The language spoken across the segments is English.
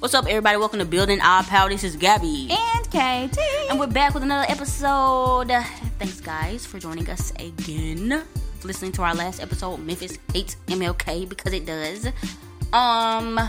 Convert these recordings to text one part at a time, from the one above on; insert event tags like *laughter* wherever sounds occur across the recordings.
What's up, everybody? Welcome to Building Our Power. This is Gabby. And KT. And we're back with another episode. Thanks, guys, for joining us again. Listening to our last episode, Memphis hates MLK because it does. Um,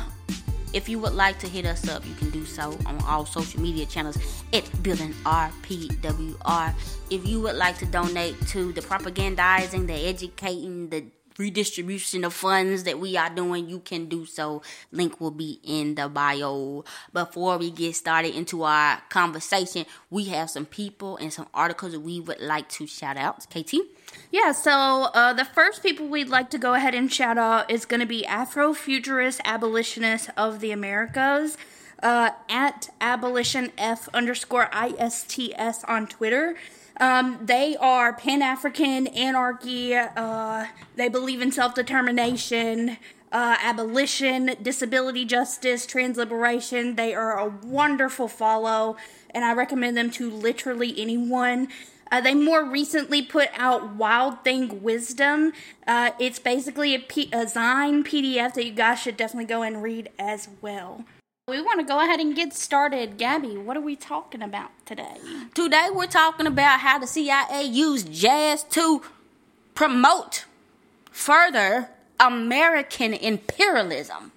if you would like to hit us up, you can do so on all social media channels at Building RPWR. If you would like to donate to the propagandizing, the educating, the redistribution of funds that we are doing, you can do so. Link will be in the bio. Before we get started into our conversation, we have some people and some articles that we would like to shout out. KT? Yeah, so uh, the first people we'd like to go ahead and shout out is going to be Afrofuturist Abolitionists of the Americas. Uh, at f underscore ists on Twitter. Um, they are Pan African anarchy. Uh, they believe in self determination, uh, abolition, disability justice, trans liberation. They are a wonderful follow, and I recommend them to literally anyone. Uh, they more recently put out Wild Thing Wisdom. Uh, it's basically a, P- a Zine PDF that you guys should definitely go and read as well. We want to go ahead and get started. Gabby, what are we talking about today? Today we're talking about how the CIA used jazz to promote further American imperialism.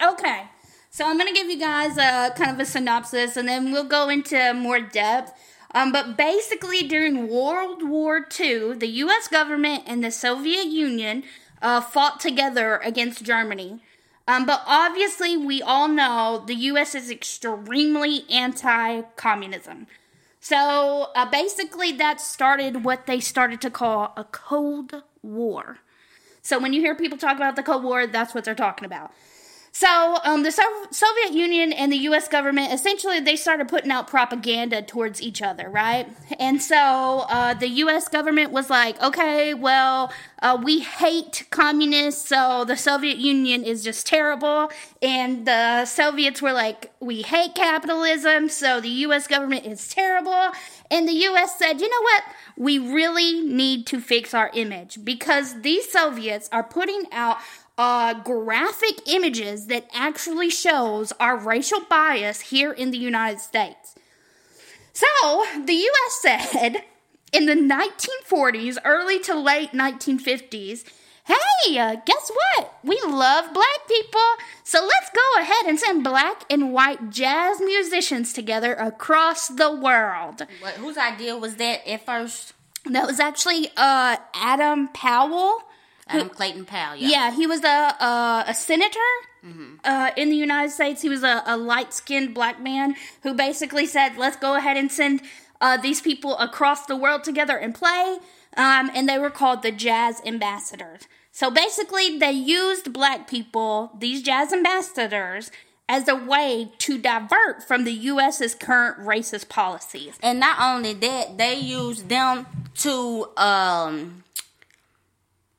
Okay, so I'm going to give you guys a kind of a synopsis and then we'll go into more depth. Um, but basically, during World War II, the US government and the Soviet Union uh, fought together against Germany. Um, but obviously, we all know the US is extremely anti communism. So uh, basically, that started what they started to call a Cold War. So when you hear people talk about the Cold War, that's what they're talking about. So um, the so- Soviet Union and the U.S. government essentially they started putting out propaganda towards each other, right? And so uh, the U.S. government was like, okay, well, uh, we hate communists, so the Soviet Union is just terrible, and the Soviets were like, we hate capitalism, so the U.S. government is terrible, and the U.S. said, you know what? We really need to fix our image because these Soviets are putting out uh, graphic images that actually shows our racial bias here in the United States. So the U.S. said in the 1940s, early to late 1950s, hey, uh, guess what? We love black people. So let's go ahead and send black and white jazz musicians together across the world. What, whose idea was that at first? That was actually uh, Adam Powell Adam Clayton Powell. Yeah, yeah he was a a, a senator mm-hmm. uh, in the United States. He was a, a light skinned black man who basically said, "Let's go ahead and send uh, these people across the world together and play." Um, and they were called the Jazz Ambassadors. So basically, they used black people, these jazz ambassadors, as a way to divert from the U.S.'s current racist policies. And not only that, they used them to um,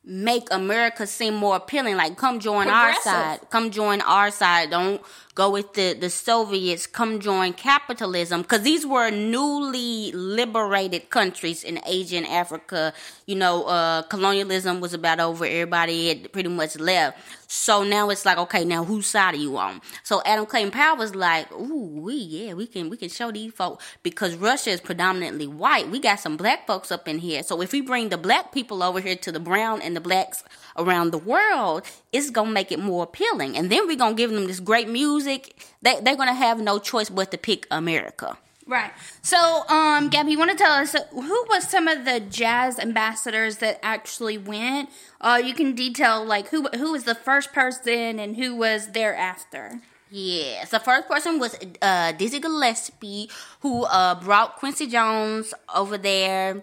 make America seem more appealing. Like, come join our side. Come join our side. Don't go with the, the Soviets. Come join capitalism. Because these were newly liberated countries in Asia and Africa. You know, uh, colonialism was about over. Everybody had pretty much left. So now it's like, okay, now whose side are you on? So Adam Clayton Powell was like, ooh, we yeah, we can we can show these folks because Russia is predominantly white. We got some black folks up in here. So if we bring the black people over here to the brown and the blacks around the world, it's gonna make it more appealing. And then we're gonna give them this great music. They they're gonna have no choice but to pick America. Right. So, um, Gabby, you want to tell us who was some of the jazz ambassadors that actually went? Uh, you can detail like who who was the first person and who was thereafter. Yes, the first person was uh, Dizzy Gillespie, who uh, brought Quincy Jones over there.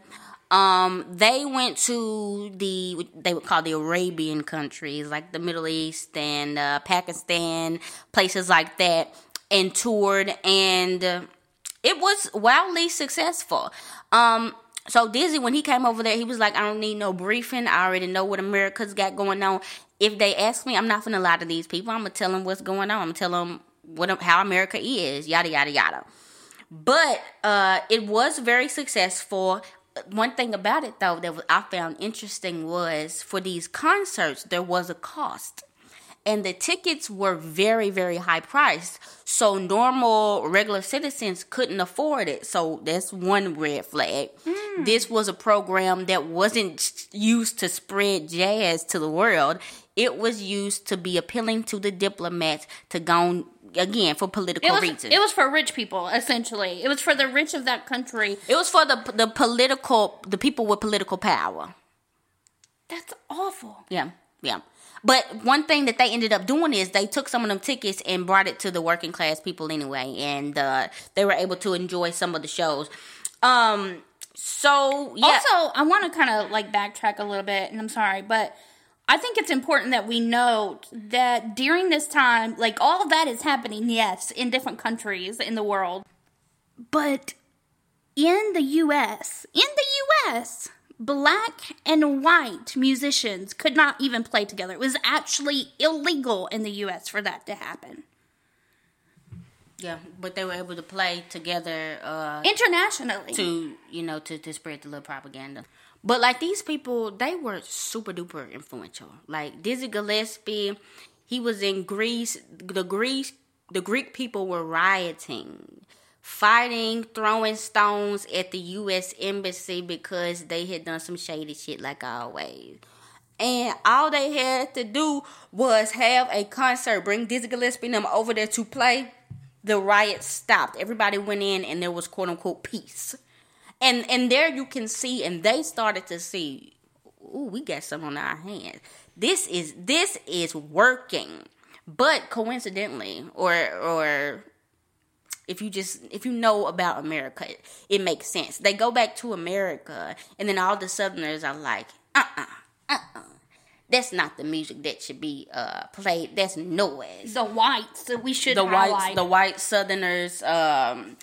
Um, they went to the they would call the Arabian countries, like the Middle East and uh, Pakistan, places like that, and toured and it was wildly successful. Um, so Dizzy, when he came over there, he was like, I don't need no briefing. I already know what America's got going on. If they ask me, I'm not gonna lie to these people. I'm gonna tell them what's going on. I'm gonna tell them what how America is, yada yada yada. But uh, it was very successful. One thing about it, though, that I found interesting was for these concerts, there was a cost. and the tickets were very very high priced so normal regular citizens couldn't afford it so that's one red flag mm. this was a program that wasn't used to spread jazz to the world it was used to be appealing to the diplomats to go again for political it was, reasons. It was for rich people, essentially. It was for the rich of that country. It was for the the political the people with political power. That's awful. Yeah, yeah. But one thing that they ended up doing is they took some of them tickets and brought it to the working class people anyway, and uh, they were able to enjoy some of the shows. Um, so yeah. Also, I want to kind of like backtrack a little bit, and I'm sorry, but I think it's important that we note that during this time, like all of that is happening, yes, in different countries in the world. But in the US, in the US, black and white musicians could not even play together. It was actually illegal in the US for that to happen. Yeah, but they were able to play together uh, internationally to you know to, to spread the little propaganda. But like these people, they were super duper influential. Like Dizzy Gillespie, he was in Greece. The Greece, the Greek people were rioting, fighting, throwing stones at the U.S. embassy because they had done some shady shit, like always. And all they had to do was have a concert, bring Dizzy Gillespie and them over there to play. The riot stopped. Everybody went in, and there was quote unquote peace and and there you can see, and they started to see, ooh, we got some on our hands. This is this is working. But coincidentally, or or if you just if you know about America, it, it makes sense. They go back to America, and then all the Southerners are like, uh uh-uh, uh, uh-uh. That's not the music that should be uh, played. That's noise. The whites, we should the highlight. whites, the white Southerners. Um,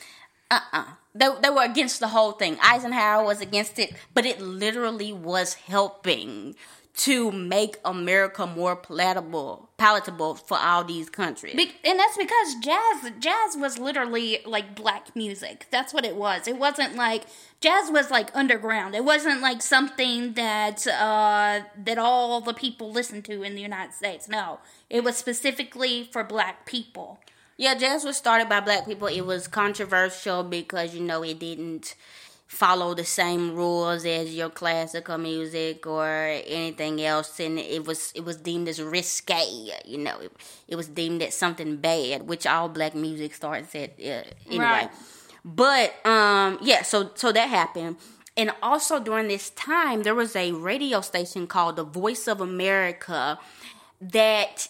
uh uh-uh. uh they, they were against the whole thing. Eisenhower was against it, but it literally was helping to make America more palatable, palatable for all these countries. Be- and that's because jazz, jazz was literally like black music. That's what it was. It wasn't like jazz was like underground. It wasn't like something that uh, that all the people listened to in the United States. No, it was specifically for black people. Yeah, jazz was started by black people. It was controversial because you know it didn't follow the same rules as your classical music or anything else and it was it was deemed as risque you know it, it was deemed as something bad which all black music starts at uh, anyway right. but um yeah so so that happened and also during this time there was a radio station called the voice of america that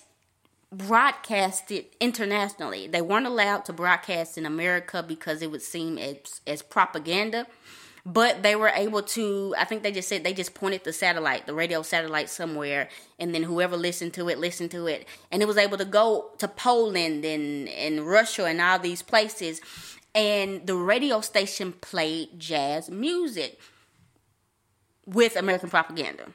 broadcasted internationally. They weren't allowed to broadcast in America because it would seem as, as propaganda. But they were able to, I think they just said they just pointed the satellite, the radio satellite somewhere, and then whoever listened to it, listened to it. And it was able to go to Poland and, and Russia and all these places. And the radio station played jazz music with American propaganda.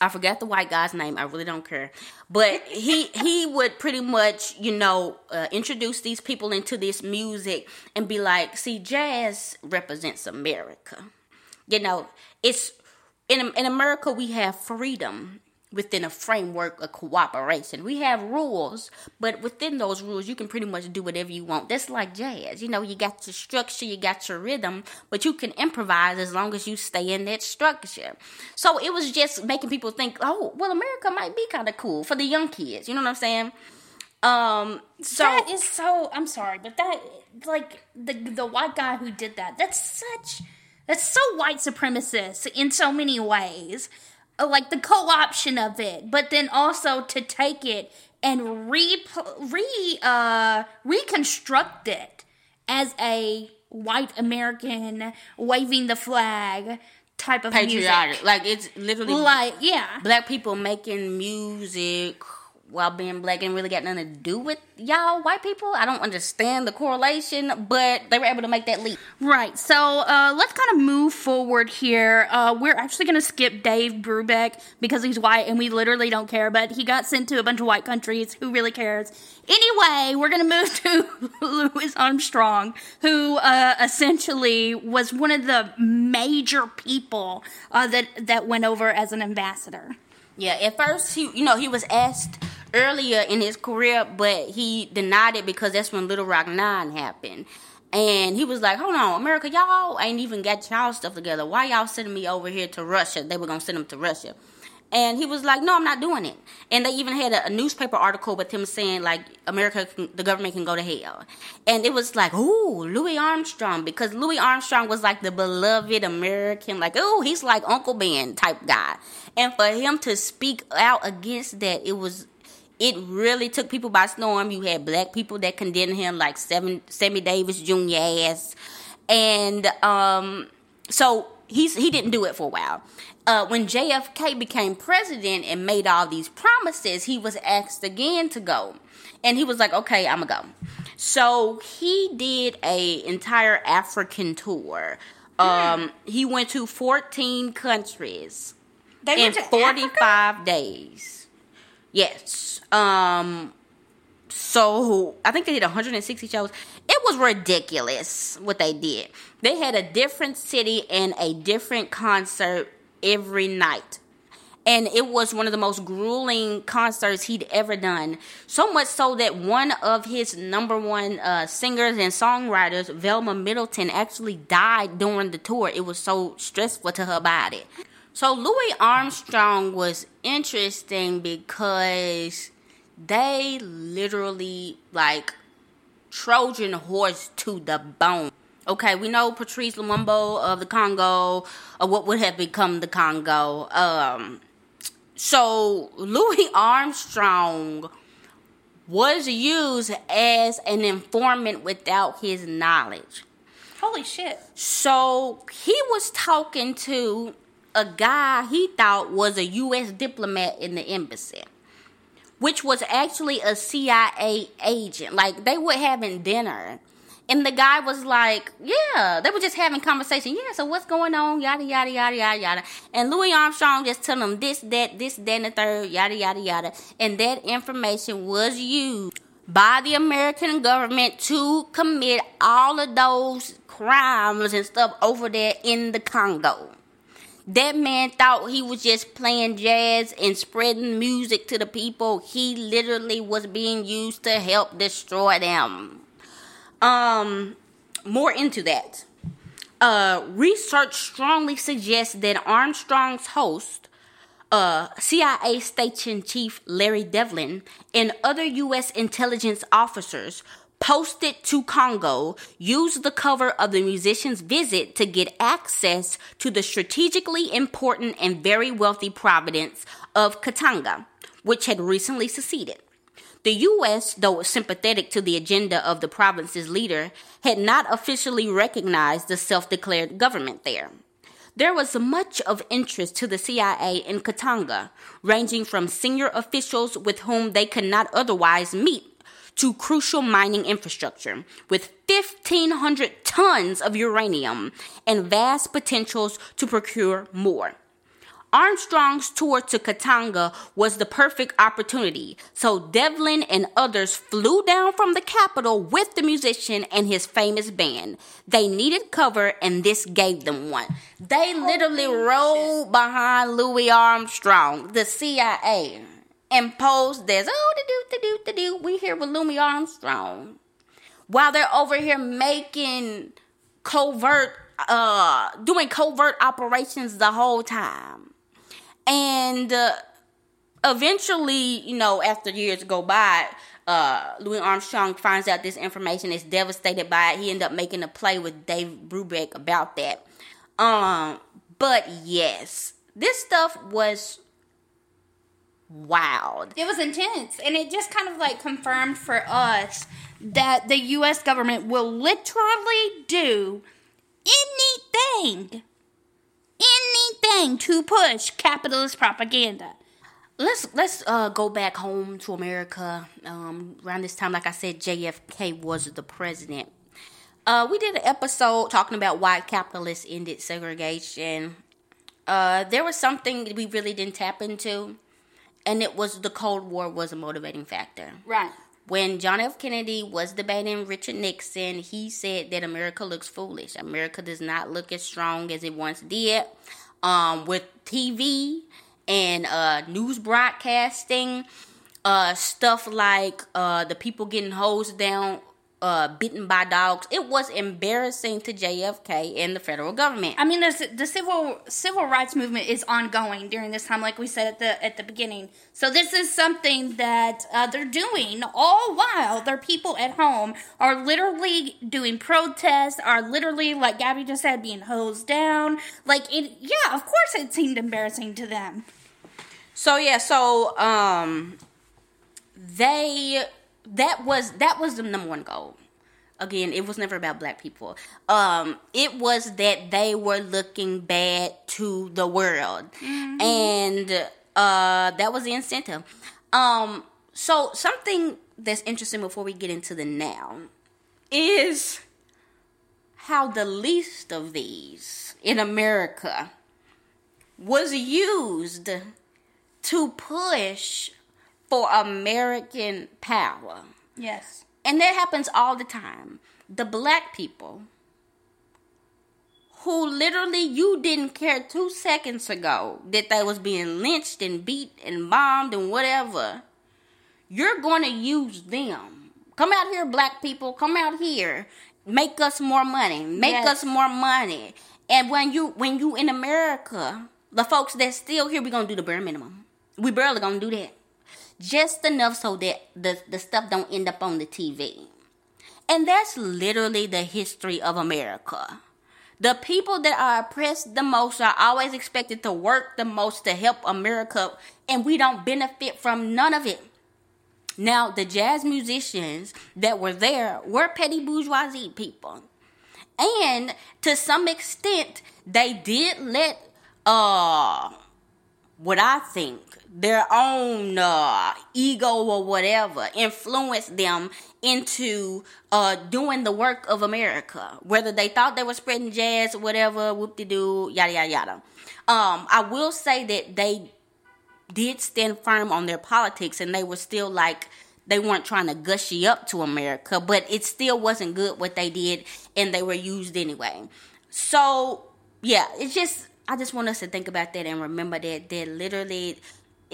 I forgot the white guy's name. I really don't care. But he he would pretty much, you know, uh, introduce these people into this music and be like, "See, jazz represents America. You know, it's in in America we have freedom within a framework of cooperation. We have rules, but within those rules, you can pretty much do whatever you want. That's like jazz. You know, you got your structure, you got your rhythm, but you can improvise as long as you stay in that structure. So it was just making people think, oh, well, America might be kind of cool for the young kids. You know what I'm saying? Um, so that is so. I'm sorry, but that like the the white guy who did that. That's such. That's so white supremacist in so many ways. Uh, like the co-option of it, but then also to take it and re re uh, reconstruct it as a white American waving the flag type of patriotic. Music. Like it's literally like yeah, black people making music while being black and really got nothing to do with y'all white people. I don't understand the correlation, but they were able to make that leap. Right. So uh, let's kind of move forward here. Uh, we're actually going to skip Dave Brubeck because he's white and we literally don't care, but he got sent to a bunch of white countries. Who really cares? Anyway, we're going to move to *laughs* Louis Armstrong, who uh, essentially was one of the major people uh, that, that went over as an ambassador. Yeah, at first he, you know, he was asked earlier in his career, but he denied it because that's when Little Rock Nine happened. And he was like, hold on, America, y'all ain't even got y'all stuff together. Why y'all sending me over here to Russia? They were going to send him to Russia. And he was like, "No, I'm not doing it." And they even had a, a newspaper article with him saying, "Like America, can, the government can go to hell." And it was like, "Ooh, Louis Armstrong," because Louis Armstrong was like the beloved American, like, "Oh, he's like Uncle Ben type guy." And for him to speak out against that, it was it really took people by storm. You had black people that condemned him, like Seven, Sammy Davis Jr. ass, and um, so he's he didn't do it for a while uh, when JFK became president and made all these promises, he was asked again to go, and he was like, "Okay, I'm gonna go." So he did a entire African tour. Um, he went to 14 countries they in 45 Africa? days. Yes. Um, so I think they did 160 shows. It was ridiculous what they did. They had a different city and a different concert every night. And it was one of the most grueling concerts he'd ever done. So much so that one of his number one uh, singers and songwriters, Velma Middleton, actually died during the tour. It was so stressful to her body. So Louis Armstrong was interesting because they literally like Trojan horse to the bone. Okay, we know Patrice Lumumba of the Congo, or what would have become the Congo. Um, so Louis *laughs* Armstrong was used as an informant without his knowledge. Holy shit. So he was talking to a guy he thought was a U.S. diplomat in the embassy, which was actually a CIA agent. Like they were having dinner and the guy was like, yeah, they were just having conversation. Yeah, so what's going on? Yada, yada, yada, yada, yada. And Louis Armstrong just telling them this, that, this, that, and the third, yada, yada, yada. And that information was used by the American government to commit all of those crimes and stuff over there in the Congo. That man thought he was just playing jazz and spreading music to the people. He literally was being used to help destroy them. Um, more into that. Uh, research strongly suggests that Armstrong's host, uh, CIA Station Chief Larry Devlin, and other U.S. intelligence officers posted to Congo used the cover of the musician's visit to get access to the strategically important and very wealthy province of Katanga, which had recently seceded. The U.S., though sympathetic to the agenda of the province's leader, had not officially recognized the self declared government there. There was much of interest to the CIA in Katanga, ranging from senior officials with whom they could not otherwise meet to crucial mining infrastructure with 1,500 tons of uranium and vast potentials to procure more. Armstrong's tour to Katanga was the perfect opportunity, so Devlin and others flew down from the capital with the musician and his famous band. They needed cover, and this gave them one. They literally rode behind Louis Armstrong, the CIA, and posed as, oh, the do, the do, the do, we here with Louis Armstrong. While they're over here making covert, uh, doing covert operations the whole time. And uh, eventually, you know, after years go by, uh, Louis Armstrong finds out this information is devastated by it. He ended up making a play with Dave Brubeck about that. Um, but yes, this stuff was wild. It was intense, and it just kind of like confirmed for us that the U.S. government will literally do anything anything to push capitalist propaganda. Let's let's uh, go back home to America. Um, around this time, like I said, JFK was the president. Uh, we did an episode talking about why capitalists ended segregation. Uh, there was something we really didn't tap into, and it was the Cold War was a motivating factor. Right when John F. Kennedy was debating Richard Nixon, he said that America looks foolish. America does not look as strong as it once did. Um, with TV and uh, news broadcasting, uh, stuff like uh, the people getting hosed down uh, bitten by dogs. It was embarrassing to JFK and the federal government. I mean, the, the civil civil rights movement is ongoing during this time, like we said at the at the beginning. So this is something that uh, they're doing all while their people at home are literally doing protests, are literally like Gabby just said, being hosed down. Like it, yeah, of course it seemed embarrassing to them. So yeah, so um, they that was that was the number one goal. Again it was never about black people. Um it was that they were looking bad to the world. Mm-hmm. and uh that was the incentive. Um so something that's interesting before we get into the now is how the least of these in america was used to push for American power. Yes. And that happens all the time. The black people who literally you didn't care two seconds ago that they was being lynched and beat and bombed and whatever. You're going to use them. Come out here, black people. Come out here. Make us more money. Make yes. us more money. And when you when you in America, the folks that's still here, we're gonna do the bare minimum. We barely gonna do that just enough so that the, the stuff don't end up on the TV. And that's literally the history of America. The people that are oppressed the most are always expected to work the most to help America, and we don't benefit from none of it. Now, the jazz musicians that were there were petty bourgeoisie people. And to some extent, they did let uh what I think their own uh, ego or whatever influence them into uh, doing the work of America. Whether they thought they were spreading jazz or whatever, whoop de doo, yada yada yada. Um, I will say that they did stand firm on their politics and they were still like they weren't trying to gushy up to America, but it still wasn't good what they did and they were used anyway. So yeah, it's just I just want us to think about that and remember that that literally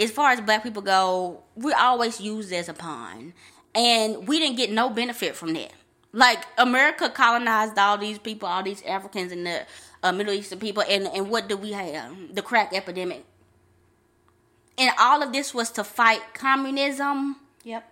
as far as black people go, we're always used as a pawn. And we didn't get no benefit from that. Like America colonized all these people, all these Africans and the uh, Middle Eastern people, and, and what do we have? The crack epidemic. And all of this was to fight communism. Yep.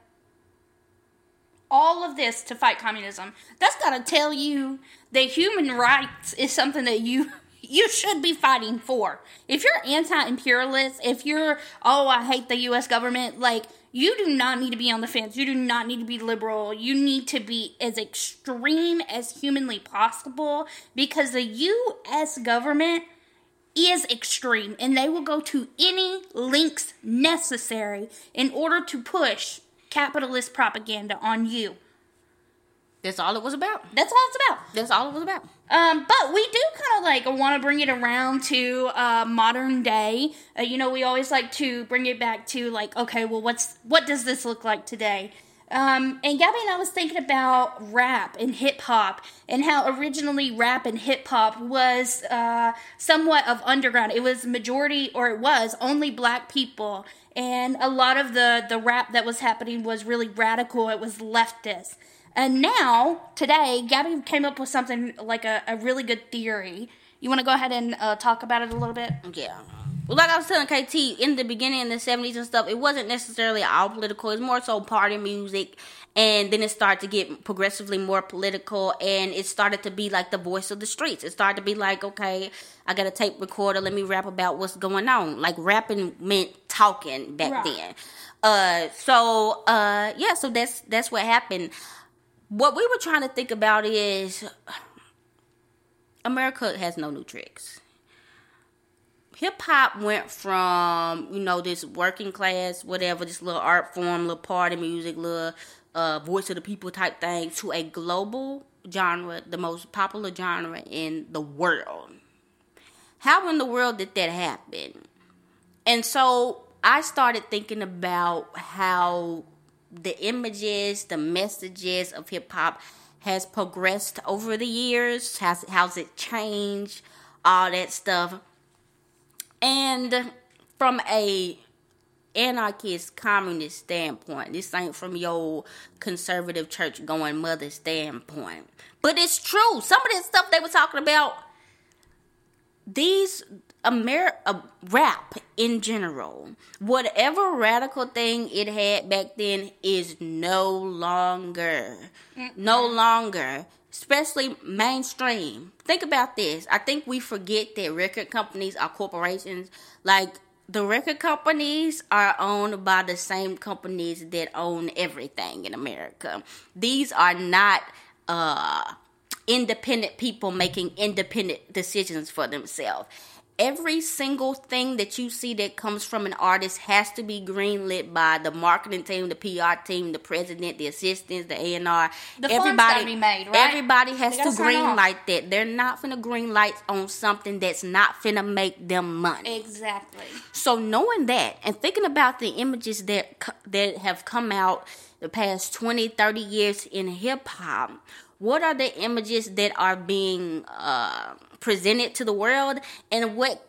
All of this to fight communism. That's got to tell you that human rights is something that you you should be fighting for. If you're anti-imperialist, if you're oh I hate the US government, like you do not need to be on the fence. You do not need to be liberal. You need to be as extreme as humanly possible because the US government is extreme and they will go to any links necessary in order to push capitalist propaganda on you. That's all it was about. That's all it's about. That's all it was about. Um, but we do kind of like want to bring it around to uh, modern day. Uh, you know, we always like to bring it back to like, okay, well, what's what does this look like today? Um, and Gabby and I was thinking about rap and hip hop and how originally rap and hip hop was uh, somewhat of underground. It was majority, or it was only black people, and a lot of the the rap that was happening was really radical. It was leftist. And now, today, Gabby came up with something like a, a really good theory. You want to go ahead and uh, talk about it a little bit? Yeah. Well, like I was telling KT, in the beginning in the 70s and stuff, it wasn't necessarily all political. It's more so party music. And then it started to get progressively more political. And it started to be like the voice of the streets. It started to be like, okay, I got a tape recorder. Let me rap about what's going on. Like rapping meant talking back right. then. Uh, so, uh, yeah, so that's, that's what happened what we were trying to think about is America has no new tricks. Hip hop went from, you know, this working class, whatever, this little art form, little party music, little uh, voice of the people type thing, to a global genre, the most popular genre in the world. How in the world did that happen? And so I started thinking about how the images, the messages of hip hop has progressed over the years. Has how's it changed? All that stuff. And from a anarchist communist standpoint. This ain't from your conservative church going mother standpoint. But it's true. Some of this stuff they were talking about, these Amer- uh, rap in general, whatever radical thing it had back then is no longer, mm no longer, especially mainstream. Think about this. I think we forget that record companies are corporations. Like the record companies are owned by the same companies that own everything in America. These are not uh, independent people making independent decisions for themselves every single thing that you see that comes from an artist has to be greenlit by the marketing team, the PR team, the president, the assistants, the A&R. The everybody, be made, right? Everybody has to green light that. They're not finna green light on something that's not finna make them money. Exactly. So knowing that and thinking about the images that that have come out the past 20, 30 years in hip hop, what are the images that are being uh, presented to the world and what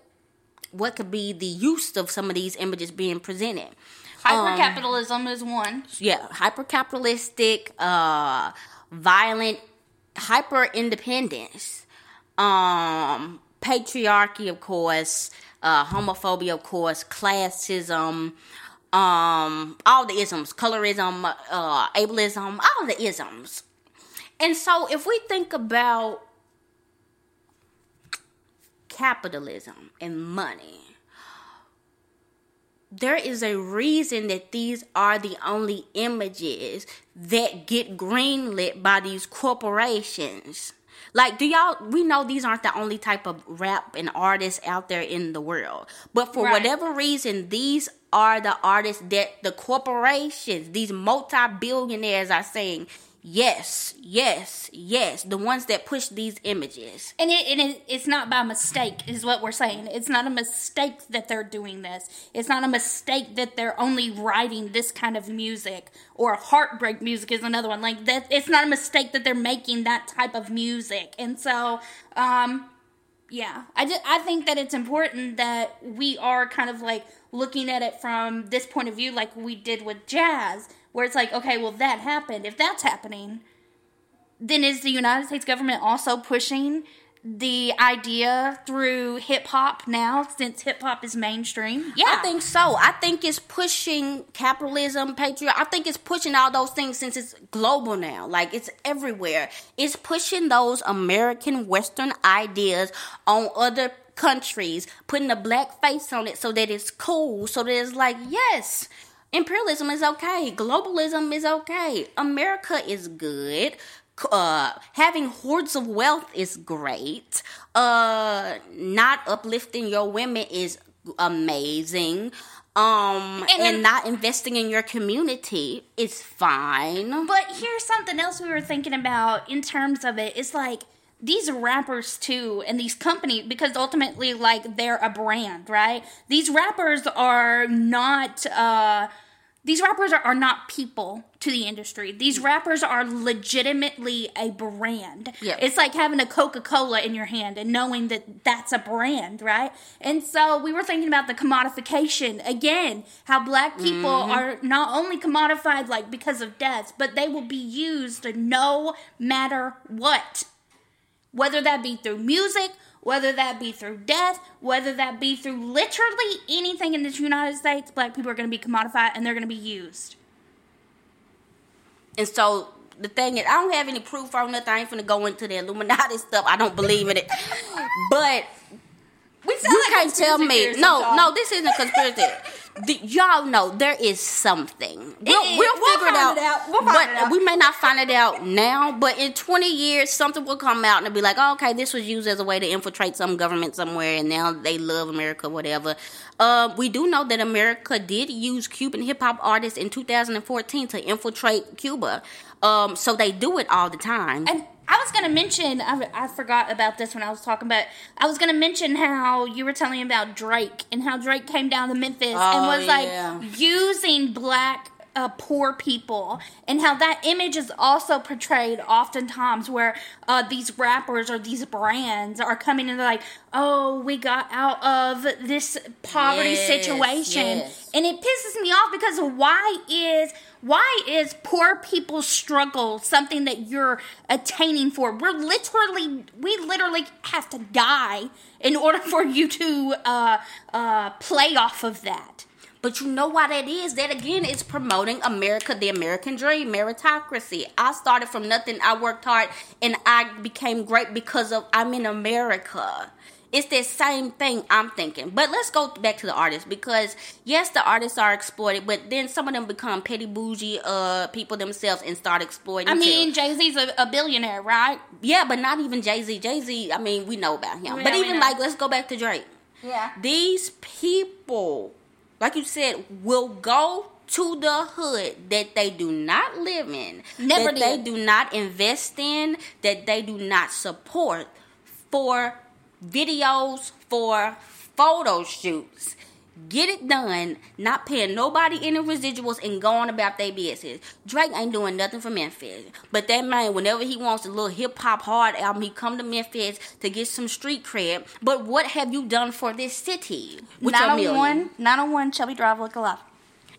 what could be the use of some of these images being presented. Hypercapitalism um, is one. Yeah, hypercapitalistic, uh, violent, hyper independence, um, patriarchy, of course, uh, homophobia, of course, classism, um, all the isms, colorism, uh, ableism, all the isms. And so, if we think about capitalism and money. There is a reason that these are the only images that get greenlit by these corporations. Like, do y'all, we know these aren't the only type of rap and artists out there in the world. But for right. whatever reason, these are the artists that the corporations, these multi billionaires are saying, Yes, yes, yes. The ones that push these images. And, it, and it, it's not by mistake, is what we're saying. It's not a mistake that they're doing this. It's not a mistake that they're only writing this kind of music or heartbreak music is another one. Like that, it's not a mistake that they're making that type of music. And so, um, yeah, I just, I think that it's important that we are kind of like looking at it from this point of view, like we did with jazz where it's like, okay, well, that happened. If that's happening, then is the United States government also pushing the idea through hip hop now since hip hop is mainstream? Yeah. I think so. I think it's pushing capitalism, patriot. I think it's pushing all those things since it's global now. Like it's everywhere. It's pushing those American Western ideas on other countries, putting a black face on it so that it's cool, so that it's like, yes, Imperialism is okay. Globalism is okay. America is good. Uh, having hordes of wealth is great. Uh, not uplifting your women is amazing. Um, and, and not investing in your community is fine. But here's something else we were thinking about in terms of it. It's like these rappers too and these companies because ultimately like they're a brand right these rappers are not uh these rappers are, are not people to the industry. These rappers are legitimately a brand. Yeah. It's like having a Coca Cola in your hand and knowing that that's a brand, right? And so we were thinking about the commodification again, how black people mm-hmm. are not only commodified like because of deaths, but they will be used no matter what whether that be through music, whether that be through death, whether that be through literally anything in the United States, black people are going to be commodified and they're going to be used. And so the thing is, I don't have any proof or nothing. I ain't finna go into the Illuminati stuff. I don't believe in it. but you like can't tell me. No, no, this isn't a conspiracy. The, y'all know there is something. We'll, we'll, we'll figure it out. It out. We'll but it out. we may not find it out now, but in 20 years, something will come out and it'll be like, oh, okay, this was used as a way to infiltrate some government somewhere, and now they love America, whatever. Uh, we do know that America did use Cuban hip hop artists in 2014 to infiltrate Cuba. Um, so they do it all the time. And I was going to mention, I, I, forgot about this when I was talking about, I was going to mention how you were telling about Drake and how Drake came down to Memphis oh, and was like using black uh, poor people and how that image is also portrayed oftentimes where uh, these rappers or these brands are coming and they're like oh we got out of this poverty Yes, situation yes. and it pisses me off because why is why is poor people's struggle something that you're attaining for we're literally we literally have to die in order for you to uh, uh, play off of that But you know why that is? That again is promoting America, the American dream, meritocracy. I started from nothing. I worked hard and I became great because of I'm in America. It's the same thing I'm thinking. But let's go back to the artists because yes, the artists are exploited, but then some of them become petty bougie uh people themselves and start exploiting. I mean, Jay Z's a, a billionaire, right? yeah, but not even Jay Z. Jay Z, I mean, we know about him. Yeah, but even like, let's go back to Drake. Yeah. These people, like you said, will go to the hood that they do not live in, Never that they do not invest in, that they do not support for videos, for photo shoots. Get it done, not paying nobody any residuals and going about their business. Drake ain't doing nothing for Memphis. But that man, whenever he wants a little hip hop hard album, he come to Memphis to get some street cred. But what have you done for this city? With your million? 901, 901 Chubby Drive, look alive.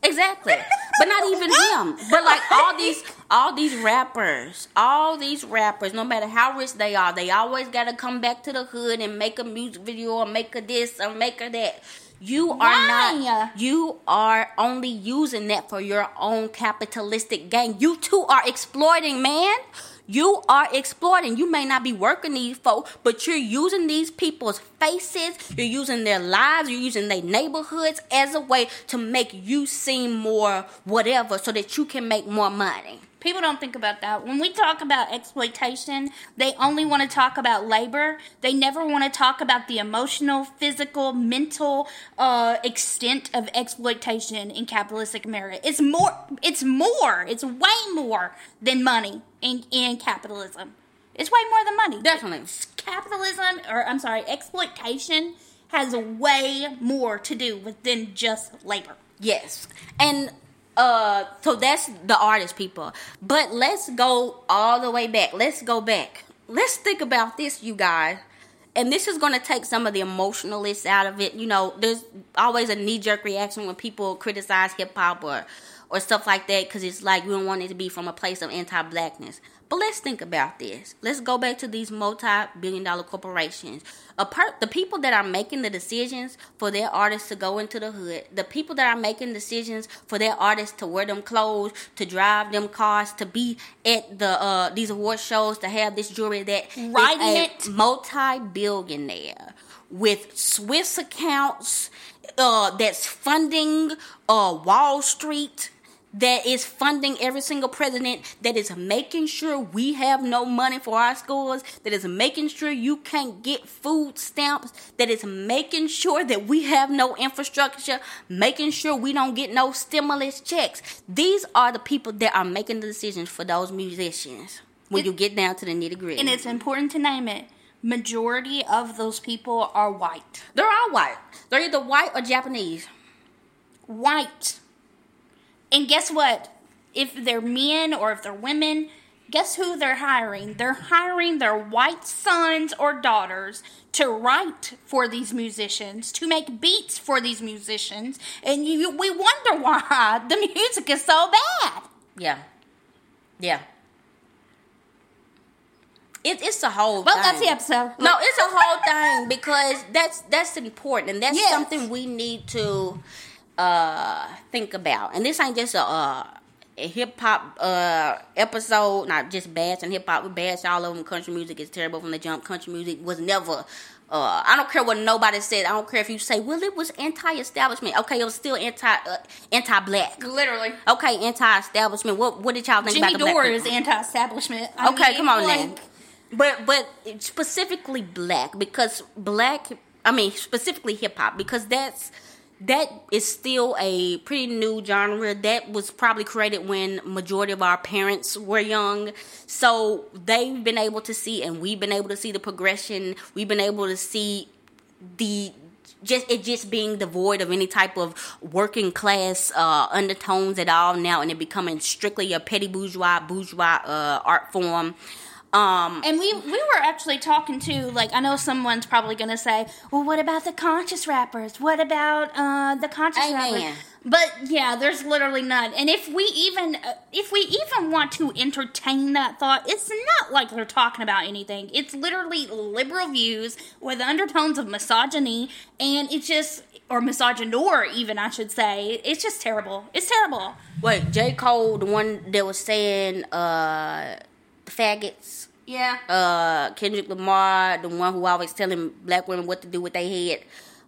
Exactly. but not even him. But like all these *laughs* all these rappers, all these rappers, no matter how rich they are, they always gotta come back to the hood and make a music video or make a this or make a that. You are Why? not you are only using that for your own capitalistic gain. You two are exploiting, man. You are exploiting. You may not be working these folks, but you're using these people's faces, you're using their lives, you're using their neighborhoods as a way to make you seem more whatever so that you can make more money. People don't think about that. When we talk about exploitation, they only want to talk about labor. They never want to talk about the emotional, physical, mental uh, extent of exploitation in capitalistic America. It's more. It's more. It's way more than money in in capitalism. It's way more than money. Definitely. Capitalism, or I'm sorry, exploitation has way more to do with than just labor. Yes. And uh so that's the artist people. But let's go all the way back. Let's go back. Let's think about this you guys. And this is going to take some of the emotionalists out of it. You know, there's always a knee jerk reaction when people criticize hip hop or or stuff like that because it's like we don't want it to be from a place of anti blackness. But let's think about this. Let's go back to these multi billion dollar corporations. A per- the people that are making the decisions for their artists to go into the hood, the people that are making decisions for their artists to wear them clothes, to drive them cars, to be at the uh, these award shows, to have this jewelry that a it. multi billionaire with Swiss accounts uh, that's funding uh, Wall Street, that is funding every single president, that is making sure we have no money for our schools, that is making sure you can't get food stamps, that is making sure that we have no infrastructure, making sure we don't get no stimulus checks. These are the people that are making the decisions for those musicians when It- you get down to the nitty gritty. And it's important to name it. Majority of those people are white. They're all white. They're either white or Japanese. White. And guess what? If they're men or if they're women, guess who they're hiring? They're hiring their white sons or daughters to write for these musicians, to make beats for these musicians. And you, we wonder why *laughs* the music is so bad. Yeah. Yeah. It, it's a whole Well, thing. that's the episode. No, it's a whole thing because that's that's important and that's Yes. something we need to uh think about. And this ain't just a uh a hip hop uh episode, not just bash and hip hop. We bash all of them. Country music is terrible from the jump. Country music was never. Uh, I don't care what nobody said. I don't care if you say, "Well, it was anti-establishment." Okay, it was still anti uh, anti-black. Literally. Okay, anti-establishment. What what did y'all think Jimmy about the black Dore people? is anti-establishment. I Okay, mean, come on like, then. But but specifically black because black I mean specifically hip hop because that's that is still a pretty new genre. That was probably created when majority of our parents were young. So they've been able to see and we've been able to see the progression. We've been able to see the just it just being devoid of any type of working class uh, undertones at all now, and it becoming strictly a petty bourgeois bourgeois uh, art form. Um, and we we were actually talking to like I know someone's probably gonna say, well, what about the conscious rappers? What about uh, the conscious Amen. rappers? But yeah, there's literally none. And if we even uh, if we even want to entertain that thought, it's not like they're talking about anything. It's literally liberal views with undertones of misogyny, and it's just or misogynor even I should say. It's just terrible. It's terrible. Wait, J Cole, the one that was saying uh faggots. Yeah. Uh, Kendrick Lamar, the one who always telling black women what to do with their head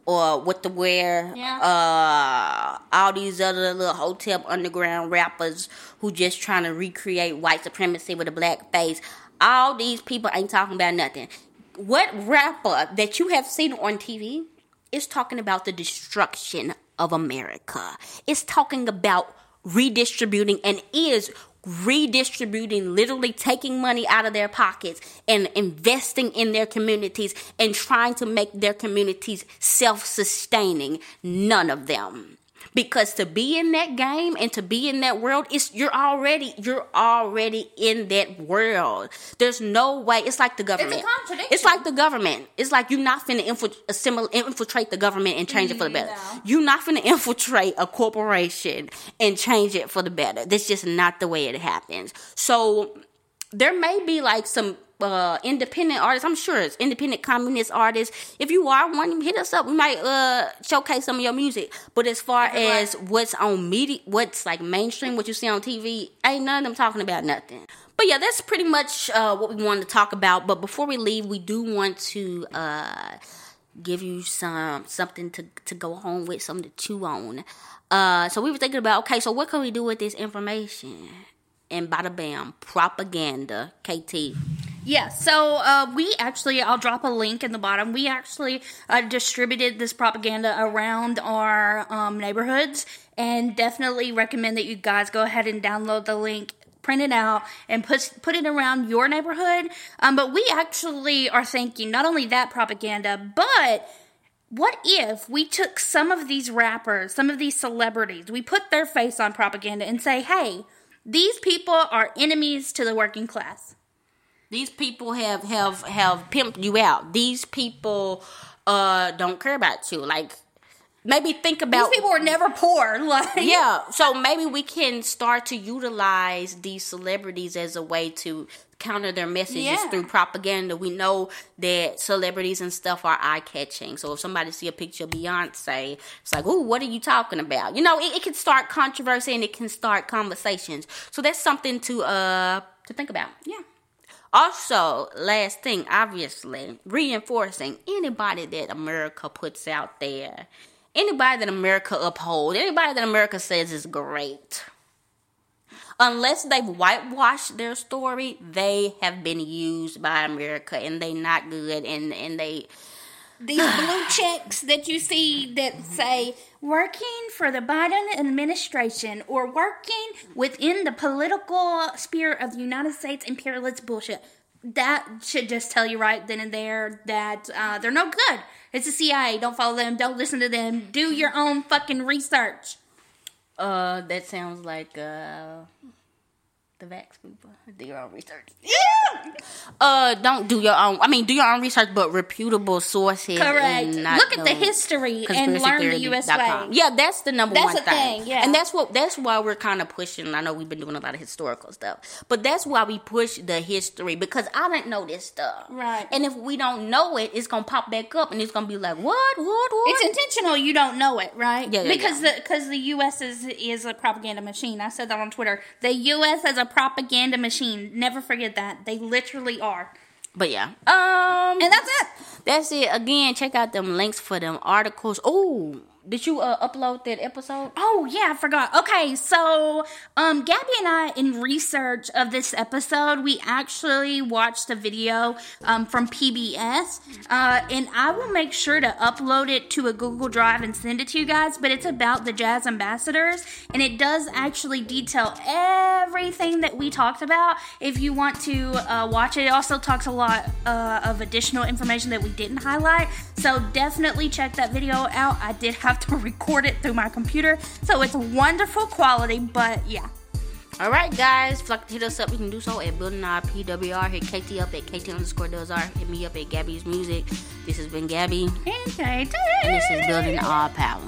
or what to wear. Yeah. Uh, all these other little hotel underground rappers who just trying to recreate white supremacy with a black face. All these people ain't talking about nothing. What rapper that you have seen on TV is talking about the destruction of America? It's talking about redistributing and is redistributing, literally taking money out of their pockets and investing in their communities and trying to make their communities self sustaining. None of them because to be in that game and to be in that world it's you're already you're already in that world. There's no way it's like the government it's, a contradiction. it's like the government. It's like you're not finna infil- infiltrate the government and change mm, it for the better. No. you're not finna infiltrate a corporation and change it for the better. That's just not the way it happens. So there may be like some uh, independent artists. I'm sure it's independent communist artists. If you are one, hit us up. We might uh, showcase some of your music. But as far as what's on media, what's like mainstream, what you see on TV, ain't none of them talking about nothing. But yeah, that's pretty much uh, what we wanted to talk about. But before we leave, we do want to uh, give you some something to to go home with, something to chew on. Uh, so we were thinking about okay, so what can we do with this information? And bada bam, propaganda, KT. Yeah, so uh, we actually, I'll drop a link in the bottom. We actually uh, distributed this propaganda around our um, neighborhoods and definitely recommend that you guys go ahead and download the link print it out and put put it around your neighborhood. Um, but we actually are thinking not only that propaganda, but what if we took some of these rappers, some of these celebrities, we put their face on propaganda and say, hey, these people are enemies to the working class. These people have have have pimped you out. These people uh don't care about you. Like maybe think about these people were never poor. *laughs* Like yeah, so maybe we can start to utilize these celebrities as a way to counter their messages yeah. through propaganda. We know that celebrities and stuff are eye catching. So if somebody see a picture of Beyonce, it's like, oh, what are you talking about? You know, it, it can start controversy and it can start conversations. So that's something to uh to think about. Yeah. Also, last thing, obviously, reinforcing anybody that America puts out there, anybody that America upholds, anybody that America says is great. Unless they've whitewashed their story, they have been used by America and they're not good and, and they these blue checks that you see that say working for the Biden administration or working within the political sphere of the United States imperialist bullshit. That should just tell you right then and there that uh, they're no good. It's the CIA. Don't follow them. Don't listen to them. Do your own fucking research. Uh, that sounds like uh the vax people. Do your own research. Yeah. Uh, don't do your own. I mean, do your own research, but reputable sources. Correct. Look at the history and learn the U.S. way. Yeah, that's the number that's one thing. thing. Yeah, and that's what that's why we're kind of pushing. I know we've been doing a lot of historical stuff, but that's why we push the history because I didn't know this stuff. Right. And if we don't know it, it's gonna pop back up, and it's gonna be like, what, what, what? It's intentional. You don't know it, right? Yeah. yeah because yeah. the because the U.S. is is a propaganda machine. I said that on Twitter. The U.S. is a propaganda machine. Never forget that. They literally are. But yeah. Um And that's it. That's it. Again, check out them links for them articles. Oh, did you uh, upload that episode? Oh yeah, I forgot. Okay, so um, Gabby and I, in research of this episode, we actually watched a video um, from PBS, uh, and I will make sure to upload it to a Google Drive and send it to you guys. But it's about the jazz ambassadors, and it does actually detail everything that we talked about. If you want to uh, watch it, it also talks a lot uh, of additional information that we didn't highlight. So definitely check that video out. I did have to record it through my computer, so it's wonderful quality. But yeah. All right, guys. If you like to hit us up, you can do so at Building Our PWR. Hit KT up at KT underscore does art. Hit me up at Gabby's Music. This has been Gabby. And KT. And this is Building Our Power.